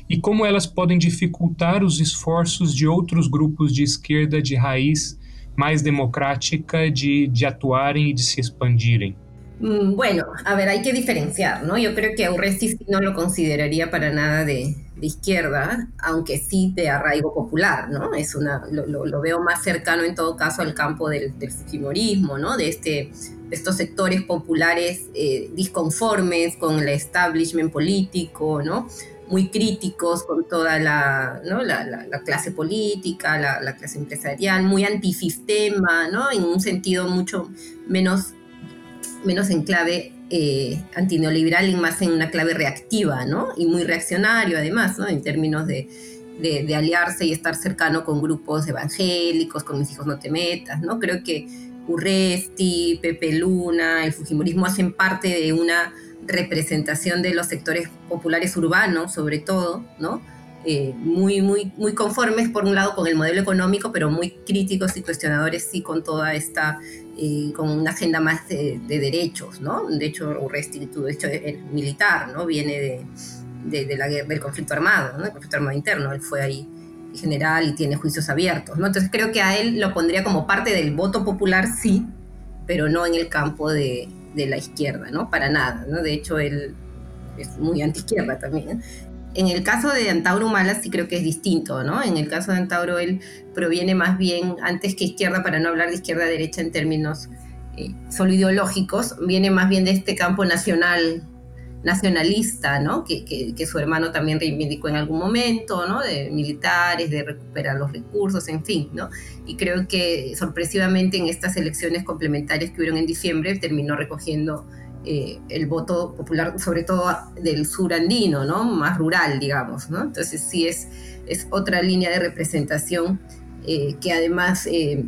e como elas podem dificultar os esforços de outros grupos de esquerda de raiz mais democrática de, de actuarem y de se expandirem? Mm, bueno, a ver, hay que diferenciar, ¿no? Yo creo que Urresti no lo consideraría para nada de, de, izquierda, aunque sí de arraigo popular, ¿no? Es una, lo, lo veo más cercano en todo caso al campo del, del fujimorismo, ¿no? De, este, de estos sectores populares eh, disconformes con el establishment político, ¿no? Muy críticos con toda la, ¿no? la, la, clase política, la, la, clase empresarial, muy antisistema, ¿no? en un sentido mucho menos, menos en clave eh, antineoliberal y más en una clave reactiva, ¿no? y muy reaccionario además, ¿no? en términos de, de, de, aliarse y estar cercano con grupos evangélicos, con mis hijos no te metas, ¿no? Creo que Urresti, Pepe Luna, el Fujimorismo hacen parte de una representación de los sectores populares urbanos, sobre todo, ¿no? Eh, muy, muy, muy conformes, por un lado, con el modelo económico, pero muy críticos y cuestionadores, sí, con toda esta, eh, con una agenda más de, derechos, ¿no? De hecho, Urresti, de hecho, el militar, ¿no? Viene de, de, la, del conflicto armado, ¿no? El conflicto armado interno, él fue ahí general y tiene juicios abiertos, ¿no? Entonces creo que a él lo pondría como parte del voto popular, sí, pero no en el campo de, de la izquierda, ¿no? Para nada, ¿no? De hecho, él es muy antiizquierda también. En el caso de Antauro Malas sí creo que es distinto, ¿no? En el caso de Antauro él proviene más bien, antes que izquierda, para no hablar de izquierda-derecha en términos eh, solo ideológicos, viene más bien de este campo nacional nacionalista, ¿no? Que, que, su hermano también reivindicó en algún momento, ¿no? De militares, de recuperar los recursos, en fin, ¿no? Y creo que sorpresivamente en estas elecciones complementarias que hubieron en diciembre terminó recogiendo eh, el voto popular, sobre todo del sur andino, ¿no? Más rural, digamos, ¿no? Entonces sí es, es otra línea de representación eh, que además... Eh,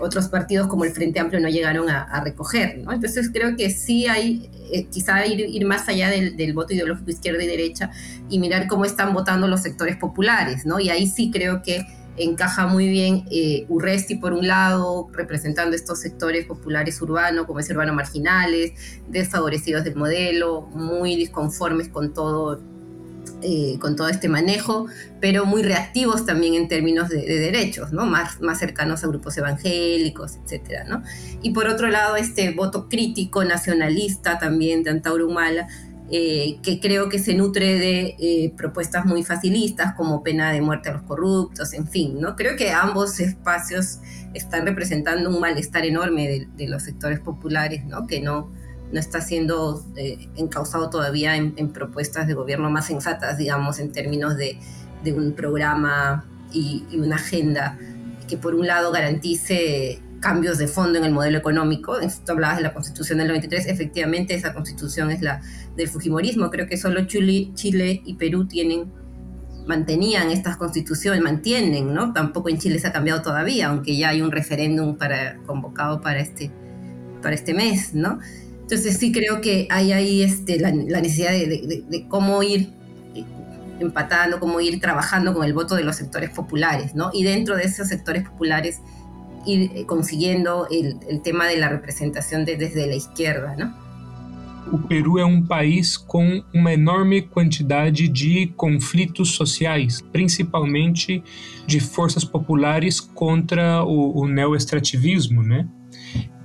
otros partidos como el Frente Amplio no llegaron a, recoger. ¿no? Entonces creo que sí hay eh, quizá ir, más allá del, del, voto ideológico izquierda y derecha y mirar cómo están votando los sectores populares, ¿no? Y ahí sí creo que encaja muy bien eh, Urresti por un lado, representando estos sectores populares urbanos, como es urbano marginales, desfavorecidos del modelo, muy disconformes con todo eh, con todo este manejo, pero muy reactivos también en términos de, derechos. Más, más cercanos a grupos evangélicos, etcétera, ¿no? Y por otro lado, este voto crítico, nacionalista también de Antauro Humala, eh, que creo que se nutre de eh, propuestas muy facilistas como pena de muerte a los corruptos, en fin, ¿no? Creo que ambos espacios están representando un malestar enorme de, los sectores populares. Que no, no está siendo eh, encausado todavía en, propuestas de gobierno más sensatas, digamos, en términos de, un programa y, una agenda que por un lado garantice cambios de fondo en el modelo económico. Esto hablabas de la constitución del 93, efectivamente esa constitución es la del Fujimorismo. Creo que solo Chile, Chile y Perú tienen mantenían estas constituciones, mantienen, ¿no? Tampoco en Chile se ha cambiado todavía, aunque ya hay un referéndum para, convocado para este, para este mes, ¿no? Entonces sí creo que hay ahí este, la, necesidad de, cómo ir empatando, cómo ir trabajando con el voto de los sectores populares, ¿no? Y dentro de esos sectores populares ir eh, consiguiendo el, tema de la representación desde la izquierda, ¿no? O Peru é um país com uma enorme quantidade de conflitos sociais, principalmente de forças populares contra o, o neoextrativismo, né?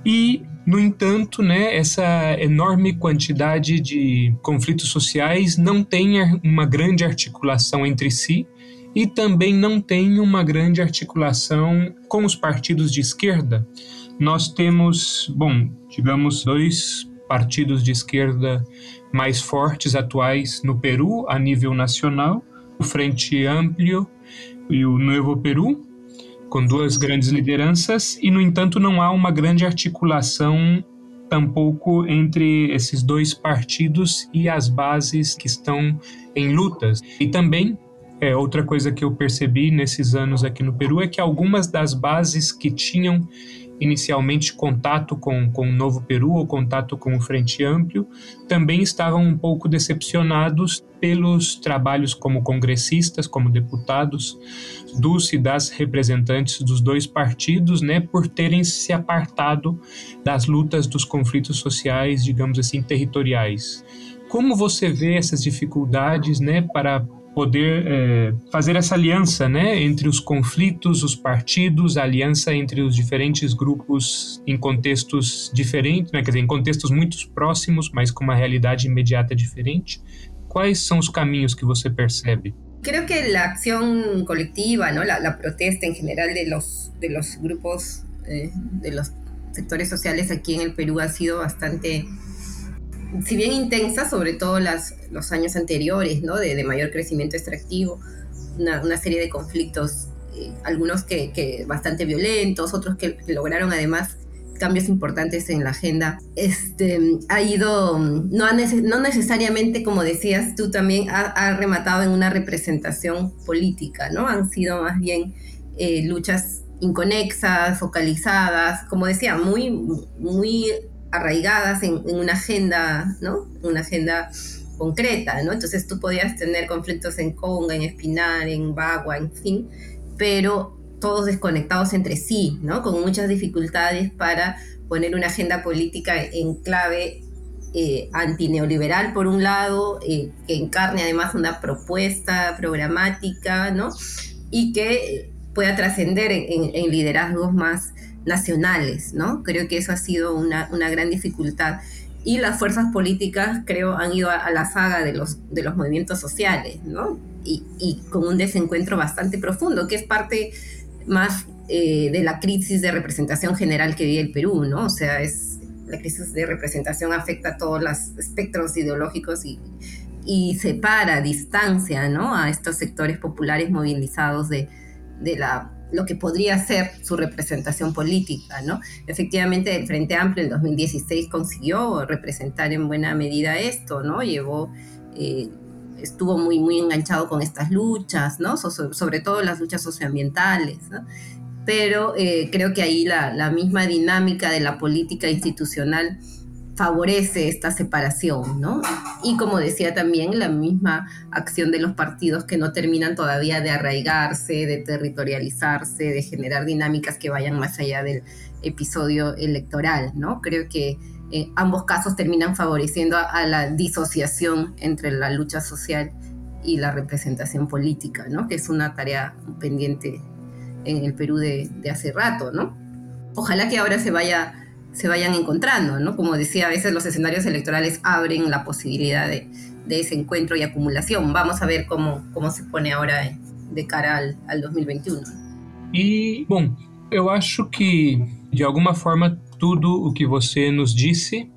E no entanto, né, essa enorme quantidade de conflitos sociais não tem uma grande articulação entre si e também não tem uma grande articulação com os partidos de esquerda. nós temos, bom, digamos, dois partidos de esquerda mais fortes atuais no Peru a nível nacional, o Frente Amplio e o Novo Peru, com duas grandes lideranças, e no entanto não há uma grande articulação tampouco entre esses dois partidos e as bases que estão em lutas. E também é, outra coisa que eu percebi nesses anos aqui no Peru é que algumas das bases que tinham inicialmente contato com, com o Novo Peru ou contato com o Frente Amplio, também estavam um pouco decepcionados pelos trabalhos como congressistas, como deputados, dos e das representantes dos dois partidos, né, por terem se apartado das lutas dos conflitos sociais, digamos assim, territoriais. Como você vê essas dificuldades, né, para poder é, fazer essa aliança né, entre os conflitos, os partidos, a aliança entre os diferentes grupos em contextos diferentes, né, quer dizer, em contextos muito próximos, mas com uma realidade imediata diferente. Quais são os caminhos que você percebe? Creo que la acción colectiva, ¿no? la, la protesta en general de los, de los grupos, eh, de los sectores sociales aquí en el Perú ha sido bastante si bien intensa, sobre todo las, los años anteriores, ¿no? De, de mayor crecimiento extractivo, una, una serie de conflictos, eh, algunos que, que, bastante violentos, otros que, que, lograron además cambios importantes en la agenda, este, ha ido, no, ha no necesariamente, como decías tú también, ha, ha, rematado en una representación política, ¿no? Han sido más bien eh, luchas inconexas, focalizadas, como decía, muy, muy arraigadas en, una agenda, ¿no? Una agenda concreta, ¿no? Entonces tú podías tener conflictos en Conga, en Espinar, en Bagua, en fin, pero todos desconectados entre sí, ¿no? Con muchas dificultades para poner una agenda política en clave eh, antineoliberal, por un lado, eh, que encarne además una propuesta programática, ¿no? Y que pueda trascender en, en, en liderazgos más nacionales, ¿no? Creo que eso ha sido una, una gran dificultad. Y las fuerzas políticas, creo, han ido a, la saga de los, de los movimientos sociales, ¿no? Y, y, con un desencuentro bastante profundo, que es parte más eh, de la crisis de representación general que vive el Perú, ¿no? O sea, es, la crisis de representación afecta a todos los espectros ideológicos y, y separa, distancia, ¿no? A estos sectores populares movilizados de, de la lo que podría ser su representación política, ¿no? Efectivamente, el Frente Amplio en 2016 consiguió representar en buena medida esto, ¿no? Llevó, eh, estuvo muy, muy enganchado con estas luchas, ¿no? So, sobre todo las luchas socioambientales, ¿no? Pero eh, creo que ahí la, la, misma dinámica de la política institucional favorece esta separación, ¿no? Y como decía también, la misma acción de los partidos que no terminan todavía de arraigarse, de territorializarse, de generar dinámicas que vayan más allá del episodio electoral, ¿no? Creo que en ambos casos terminan favoreciendo a, a la disociación entre la lucha social y la representación política, ¿no? Que es una tarea pendiente en el Perú de, de hace rato, ¿no? Ojalá que ahora se vaya se vayan encontrando, ¿no? Como decía, a veces los escenarios electorales abren la posibilidad de, ese encuentro y acumulación. Vamos a ver cómo, se pone ahora de cara al, al 2021. E, bom, eu acho que, de alguma forma, tudo o que você nos disse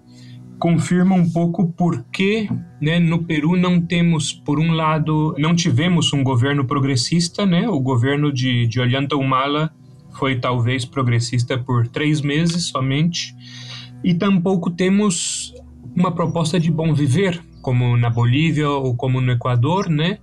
confirma um pouco por que né, no Peru não temos, por um lado, não tivemos um governo progressista, né? O governo de Ollanta Humala foi talvez progressista por três meses somente, e tampouco temos uma proposta de bom viver, como na Bolívia ou como no Equador, né?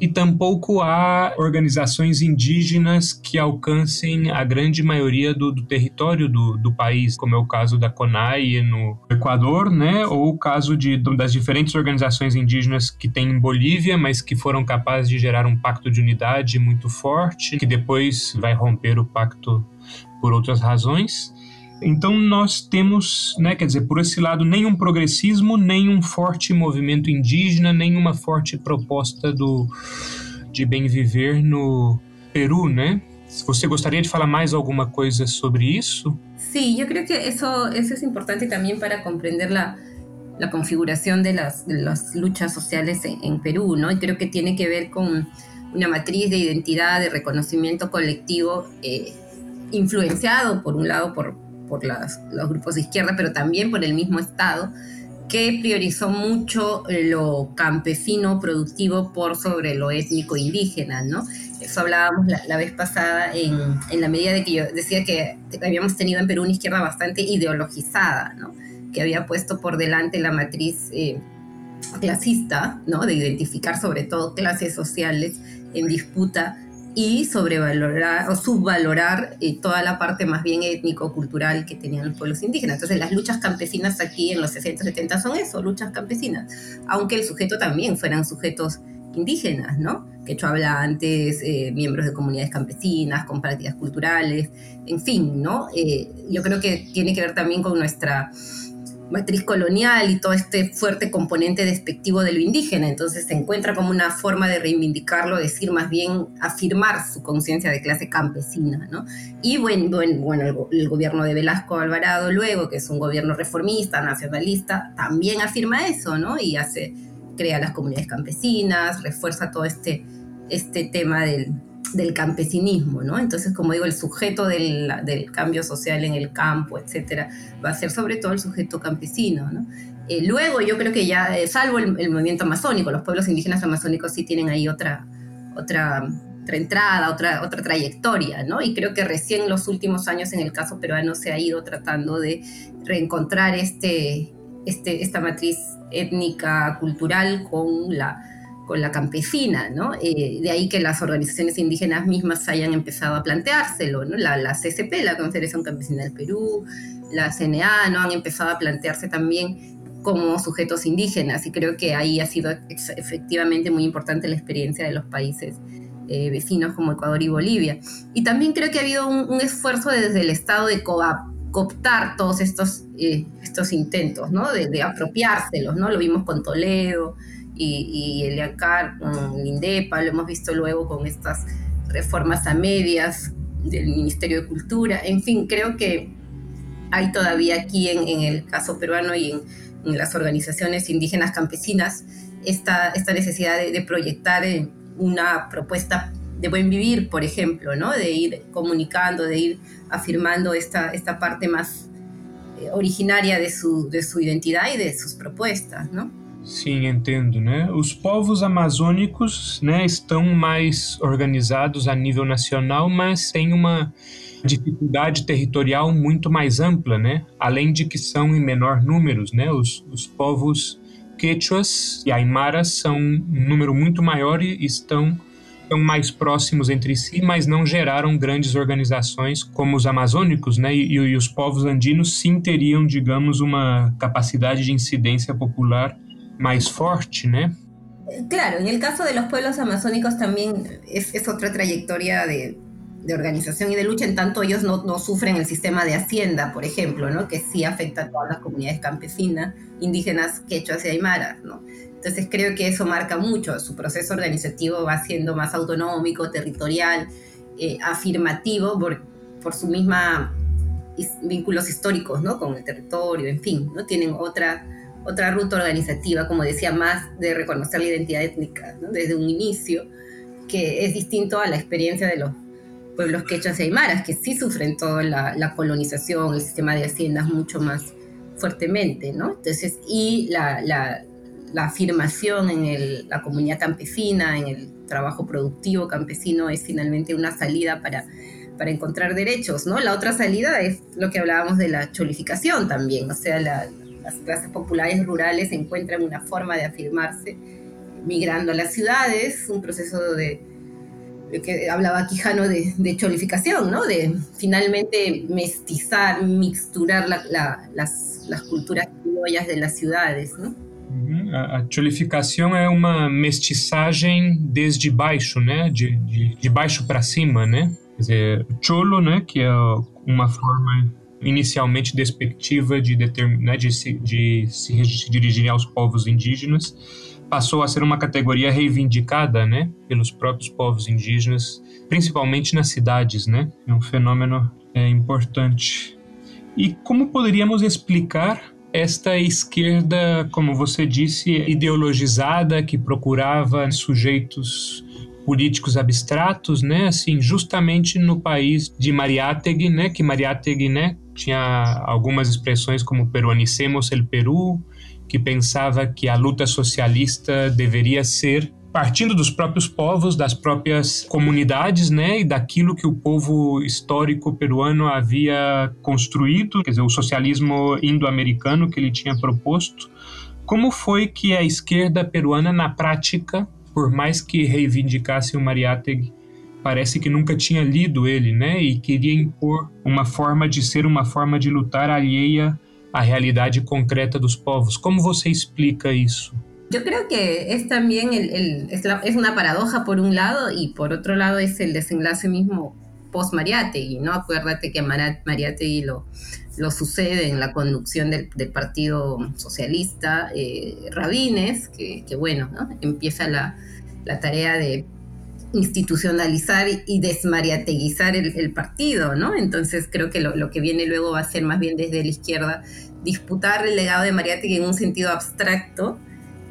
E tampouco há organizações indígenas que alcancem a grande maioria do, do território do, do, país, como é o caso da CONAI no Equador, né? Ou o caso de, das diferentes organizações indígenas que tem em Bolívia, mas que foram capazes de gerar um pacto de unidade muito forte, que depois vai romper o pacto por outras razões. Então nós temos, né, quer dizer, por esse lado, nem um progressismo, nem um forte movimento indígena, nem uma forte proposta do, de bem viver no Peru, né? ¿Você gostaria de falar mais alguma coisa sobre isso? Sí, yo creo que eso, eso es importante también para comprender la, la configuración de las, de las luchas sociales en, en, Perú, ¿no? Y creo que tiene que ver con una matriz de identidad, de reconocimiento colectivo, eh, influenciado por un lado por, por las, los grupos de izquierda, pero también por el mismo Estado, que priorizó mucho lo campesino productivo por sobre lo étnico indígena, ¿no? Eso hablábamos la, vez pasada en, en, la medida de que yo decía que habíamos tenido en Perú una izquierda bastante ideologizada, ¿no? Que había puesto por delante la matriz eh, clasista, ¿no? De identificar sobre todo clases sociales en disputa y sobrevalorar o subvalorar eh, toda la parte más bien étnico-cultural que tenían los pueblos indígenas. Entonces las luchas campesinas aquí en los 60, 70 son eso, luchas campesinas, aunque el sujeto también fueran sujetos indígenas, ¿no? Quechua hablantes, eh, miembros de comunidades campesinas, con prácticas culturales, en fin, ¿no? Eh, yo creo que tiene que ver también con nuestra matriz colonial y todo este fuerte componente despectivo de lo indígena. Entonces se encuentra como una forma de reivindicarlo, decir más bien, afirmar su conciencia de clase campesina. ¿no? Y bueno, bueno, el, gobierno de Velasco Alvarado luego, que es un gobierno reformista, nacionalista, también afirma eso, ¿no? Y hace, crea las comunidades campesinas, refuerza todo este, este tema del, del campesinismo, ¿no? Entonces, como digo, el sujeto del, cambio social en el campo, etcétera, va a ser sobre todo el sujeto campesino, ¿no? Eh, luego, yo creo que ya, eh, salvo el, movimiento amazónico, los pueblos indígenas amazónicos sí tienen ahí otra, otra, otra entrada, otra, otra trayectoria, ¿no? Y creo que recién los últimos años en el caso peruano se ha ido tratando de reencontrar este, este, esta matriz étnica, cultural con la la campesina, ¿no? Eh, de ahí que las organizaciones indígenas mismas hayan empezado a planteárselo, ¿no? La, la la Confederación Campesina del Perú, la CNA, ¿no? Han empezado a plantearse también como sujetos indígenas y creo que ahí ha sido efectivamente muy importante la experiencia de los países eh, vecinos como Ecuador y Bolivia. Y también creo que ha habido un, esfuerzo desde el Estado de cooptar todos estos, eh, estos intentos, ¿no? De, de apropiárselos, ¿no? Lo vimos con Toledo, y, el IACAR INDEPA, lo hemos visto luego con estas reformas a medias del Ministerio de Cultura, en fin, creo que hay todavía aquí en, el caso peruano y en, las organizaciones indígenas campesinas esta, esta necesidad de, proyectar eh, una propuesta de buen vivir, por ejemplo, ¿no? de ir comunicando, de ir afirmando esta, esta parte más eh, originaria de su, de su identidad y de sus propuestas. ¿no? Sim, entendo, né? Os povos amazônicos, né, estão mais organizados a nível nacional, mas têm uma dificuldade territorial muito mais ampla, né? Além de que são em menor números, né? Os, os povos quechuas e aimaras são um número muito maior e estão, estão mais próximos entre si, mas não geraram grandes organizações como os amazônicos, né? E, e os povos andinos sim teriam, digamos, uma capacidade de incidência popular más fuerte, ¿no? Claro, en el caso de los pueblos amazónicos también es, otra trayectoria de, organización y de lucha, en tanto ellos no, sufren el sistema de hacienda, por ejemplo, ¿no? que sí afecta a todas las comunidades campesinas, indígenas, quechuas y aymaras. ¿no? Entonces creo que eso marca mucho, su proceso organizativo va siendo más autonómico, territorial, eh, afirmativo por, por su misma vínculos históricos ¿no? con el territorio, en fin, ¿no? tienen otra otra ruta organizativa, como decía, más de reconocer la identidad étnica desde un inicio, que es distinto a la experiencia de los pueblos quechas y aymaras, que sí sufren toda la, colonización, el sistema de haciendas mucho más fuertemente, ¿no? Entonces, y la, la, afirmación en la comunidad campesina, en el trabajo productivo campesino, es finalmente una salida para, para encontrar derechos, ¿no? La otra salida es lo que hablábamos de la cholificación también, o sea, la, las clases populares rurales encuentran una forma de afirmarse migrando a las ciudades, un proceso de, que hablaba Quijano de, de, cholificación, ¿no? de finalmente mestizar, mixturar la, las, las, culturas criollas de las ciudades. ¿no? A, cholificação é uma mestiçagem desde baixo, né? De, de, de baixo para cima, né? Quer dizer, cholo, né? Que é uma forma inicialmente despectiva de, né, de, se, de se, dirigir aos povos indígenas, passou a ser uma categoria reivindicada né, pelos próprios povos indígenas, principalmente nas cidades. Né? É um fenômeno é, importante. E como poderíamos explicar esta esquerda, como você disse, ideologizada, que procurava sujeitos políticos abstratos, né, assim, justamente no país de Mariátegui, né, que Mariátegui, né, tinha algumas expressões como peruanicemos el Peru, que pensava que a luta socialista deveria ser partindo dos próprios povos, das próprias comunidades, né, e daquilo que o povo histórico peruano havia construído, quer dizer, o socialismo indo-americano que ele tinha proposto. Como foi que a esquerda peruana, na prática, por mais que reivindicasse o Mariátegui, parece que nunca tinha lido ele, né, e queria impor uma forma de ser uma forma de lutar alheia à realidade concreta dos povos. Como você explica isso? Yo creo que es también el, es, una paradoja por un lado y por otro lado es el desenlace mismo post Mariátegui, ¿no? Acuérdate que Mariátegui lo, lo sucede en la conducción del, del Partido Socialista eh, Rabines, que, que, bueno, ¿no? empieza la, la, tarea de institucionalizar y desmariateguizar el, partido, ¿no? Entonces creo que lo, que viene luego va a ser más bien desde la izquierda disputar el legado de Mariátegui en un sentido abstracto,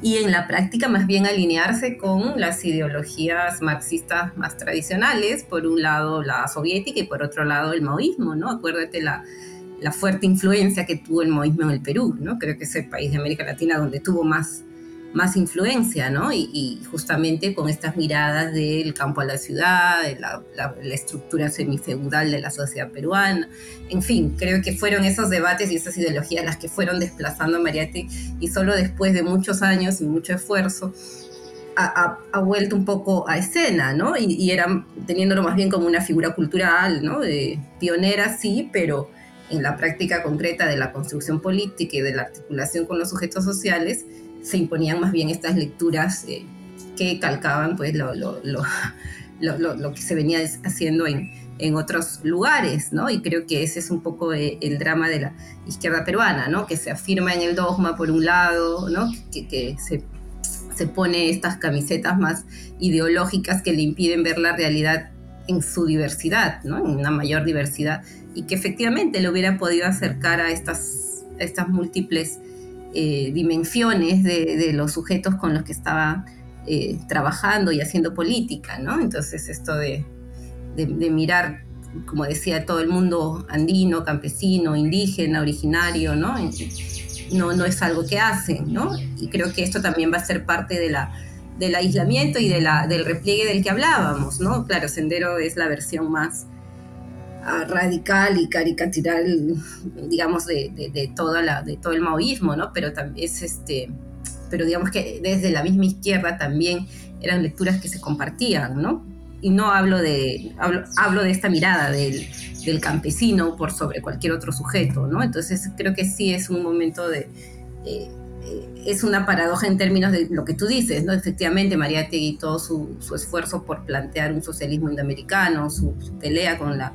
y en la práctica más bien alinearse con las ideologías marxistas más tradicionales, por un lado la soviética y por otro lado el maoísmo, ¿no? Acuérdate la, la fuerte influencia que tuvo el maoísmo en el Perú, ¿no? Creo que es el país de América Latina donde tuvo más, más influencia, ¿no? Y, y justamente con estas miradas del campo a la ciudad, de la, la, la, estructura semifeudal de la sociedad peruana, en fin, creo que fueron esos debates y esas ideologías las que fueron desplazando a Mariate y solo después de muchos años y mucho esfuerzo ha, ha, ha vuelto un poco a escena, ¿no? Y, y era teniéndolo más bien como una figura cultural, ¿no? De pionera, sí, pero en la práctica concreta de la construcción política y de la articulación con los sujetos sociales, se imponían más bien estas lecturas eh, que calcaban pues lo, lo, lo, lo, que se venía haciendo en, en otros lugares, ¿no? Y creo que ese es un poco el, el, drama de la izquierda peruana, ¿no? Que se afirma en el dogma por un lado, ¿no? Que, que se, se pone estas camisetas más ideológicas que le impiden ver la realidad en su diversidad, ¿no? En una mayor diversidad y que efectivamente le hubiera podido acercar a estas, estas múltiples eh, dimensiones de, los sujetos con los que estaba eh, trabajando y haciendo política, ¿no? Entonces esto de, de, de, mirar, como decía, todo el mundo andino, campesino, indígena, originario, ¿no? No, no es algo que hacen, ¿no? Y creo que esto también va a ser parte de la, del aislamiento y de la, del repliegue del que hablábamos, ¿no? Claro, Sendero es la versión más radical y caricatural, digamos, de, de, de, toda la, de todo el maoísmo, ¿no? Pero es este, pero digamos que desde la misma izquierda también eran lecturas que se compartían, ¿no? Y no hablo de, hablo, hablo de esta mirada del, del, campesino por sobre cualquier otro sujeto, ¿no? Entonces creo que sí es un momento de... Eh, es una paradoja en términos de lo que tú dices, ¿no? Efectivamente, Mariátegui todo su, su esfuerzo por plantear un socialismo indoamericano, su, su pelea con la,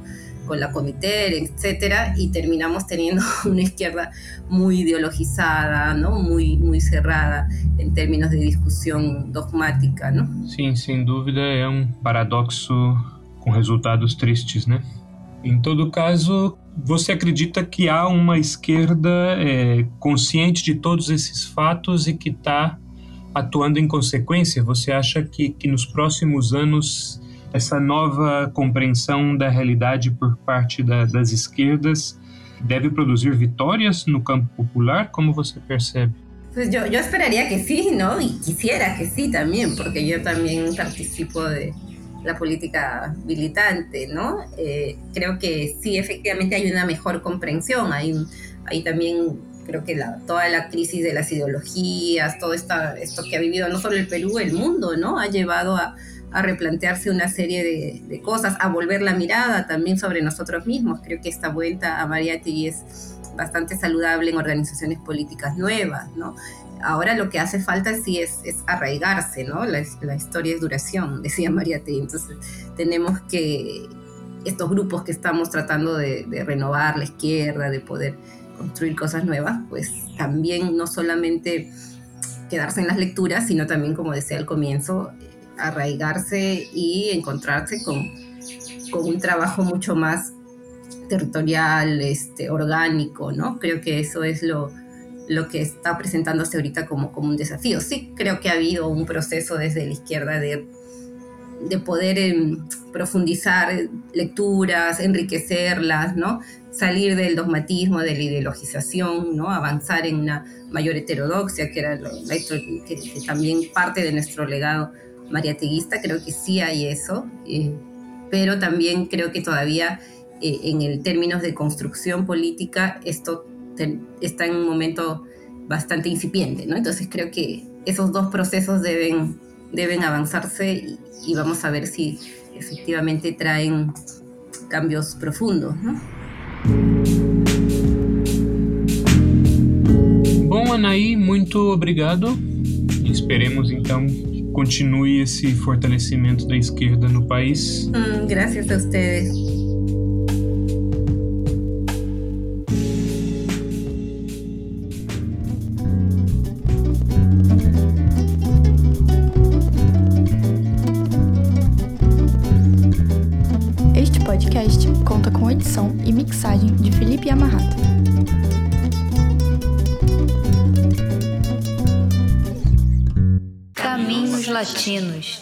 con la Comité, etcétera, y terminamos teniendo una izquierda muy ideologizada, ¿no? Muy, muy cerrada en términos de discusión dogmática, ¿no? Sim, sem dúvida é um paradoxo com resultados tristes, né? Em todo caso, você acredita que há uma esquerda é, consciente de todos esses fatos e que está atuando em consequência? Você acha que, que nos próximos anos essa nova compreensão da realidade por parte da, das esquerdas deve produzir vitórias no campo popular? Como você percebe? Pues yo, yo esperaría que sí, ¿no? Y quisiera que sí también, porque yo también participo de, la política militante, ¿no? Eh, creo que sí, efectivamente hay una mejor comprensión, hay, hay también, creo que la, toda la crisis de las ideologías, todo esta, esto que ha vivido no solo el Perú, el mundo, ¿no? Ha llevado a, a replantearse una serie de, cosas, a volver la mirada también sobre nosotros mismos. Creo que esta vuelta a Mariátegui es bastante saludable en organizaciones políticas nuevas, ¿no? Ahora lo que hace falta sí es, arraigarse, ¿no? La, la, historia es duración, decía Mariátegui. Entonces tenemos que, estos grupos que estamos tratando de, de, renovar la izquierda, de poder construir cosas nuevas, pues también no solamente quedarse en las lecturas, sino también, como decía al comienzo, arraigarse y encontrarse con, con un trabajo mucho más territorial, este, orgánico, ¿no? Creo que eso es lo, lo que está presentándose ahorita como, como un desafío. Sí, creo que ha habido un proceso desde la izquierda de de poder eh, profundizar lecturas, enriquecerlas, ¿no? salir del dogmatismo, de la ideologización, ¿no? avanzar en una mayor heterodoxia, que era que, también parte de nuestro legado mariateguista, creo que sí hay eso, eh, pero también creo que todavía eh, en el términos de construcción política esto está en un momento bastante incipiente, ¿no? Entonces creo que esos dos procesos deben, deben avanzarse y, vamos a ver si efectivamente traen cambios profundos, ¿no? Bom, Anaí, muito obrigado. Esperemos então continue esse fortalecimento da esquerda no país. Mm, gracias a ustedes. Latinos